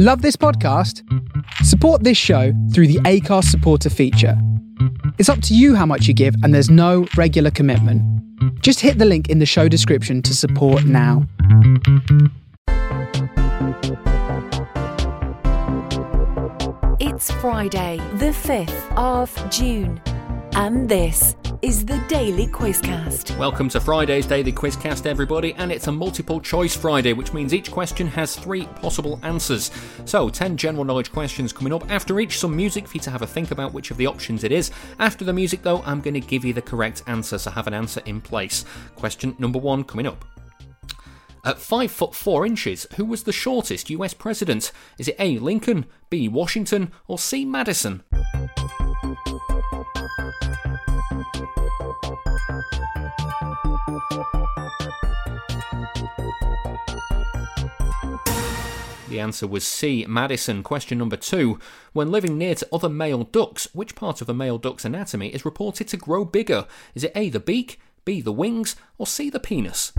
Love this podcast? Support this show through the Acast supporter feature. It's up to you how much you give, and there's no regular commitment. Just hit the link in the show description to support now. It's Friday, the 5th of June, and this is the Daily Quizcast. Welcome to Friday's Daily Quizcast, everybody, and it's a multiple choice Friday, which means each question has three possible answers. So, 10 general knowledge questions coming up. After each, some music for you to have a think about which of the options it is. After the music, though, I'm going to give you the correct answer, so have an answer in place. Question number one coming up. At 5 foot 4 inches, who was the shortest US president? Is it A. Lincoln, B. Washington, or C. Madison? The answer was C. Madison. Question number two. When living near to other male ducks, which part of a male duck's anatomy is reported to grow bigger? Is it A. the beak, B. the wings, or C. the penis?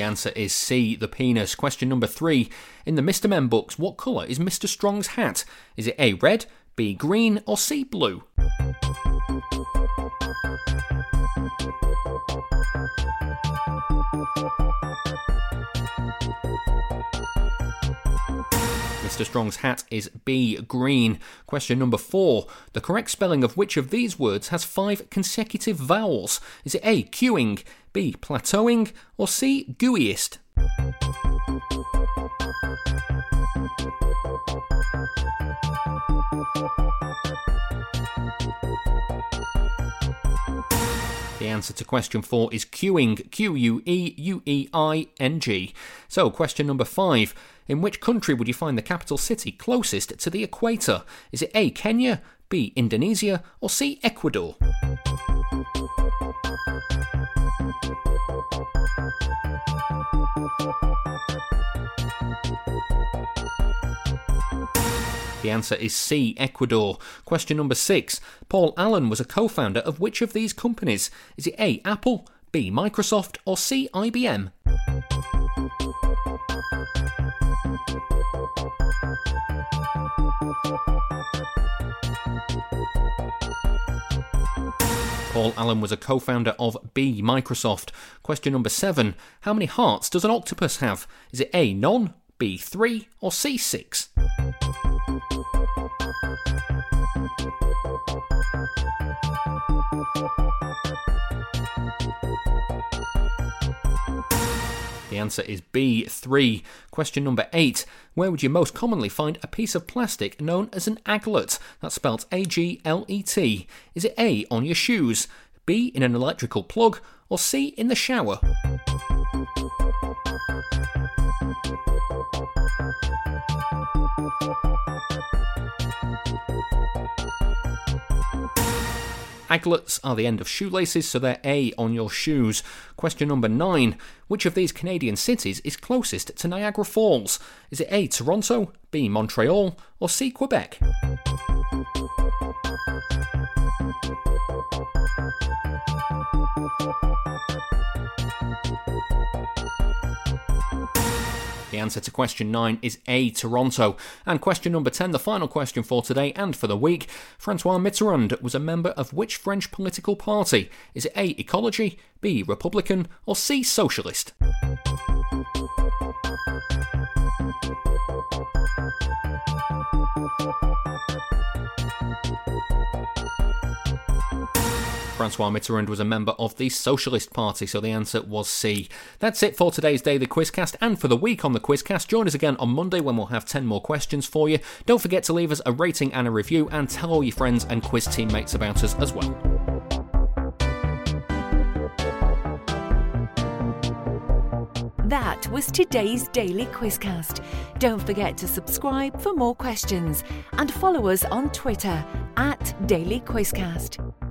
The answer is C, the penis. Question number three. In the Mr. Men books, what colour is Mr. Strong's hat? Is it A, red, B, green, or C, blue? Mr. Strong's hat is B, green. Question number four. The correct spelling of which of these words has five consecutive vowels? Is it A, queuing, B, plateauing, or C, gooeyest? Answer to question four is queuing, Q U E U E I N G. So, question number five. In which country would you find the capital city closest to the equator? Is it A, Kenya, B, Indonesia, or C, Ecuador? The answer is C, Ecuador. Question number six. Paul Allen was a co founder of which of these companies? Is it A, Apple, B, Microsoft, or C, IBM? Paul Allen was a co founder of B Microsoft. Question number seven How many hearts does an octopus have? Is it A, none, B, three, or C, six? The answer is B3. Question number 8. Where would you most commonly find a piece of plastic known as an aglet? That's spelled A G L E T. Is it A on your shoes, B in an electrical plug, or C in the shower? Aglets are the end of shoelaces, so they're A on your shoes. Question number nine. Which of these Canadian cities is closest to Niagara Falls? Is it A, Toronto, B, Montreal, or C, Quebec? Answer to question 9 is A, Toronto. And question number 10, the final question for today and for the week. Francois Mitterrand was a member of which French political party? Is it A, Ecology, B, Republican, or C, Socialist? Francois Mitterrand was a member of the Socialist Party, so the answer was C. That's it for today's Daily Quizcast and for the week on the Quizcast. Join us again on Monday when we'll have 10 more questions for you. Don't forget to leave us a rating and a review and tell all your friends and quiz teammates about us as well. That was today's Daily Quizcast. Don't forget to subscribe for more questions and follow us on Twitter at Daily Quizcast.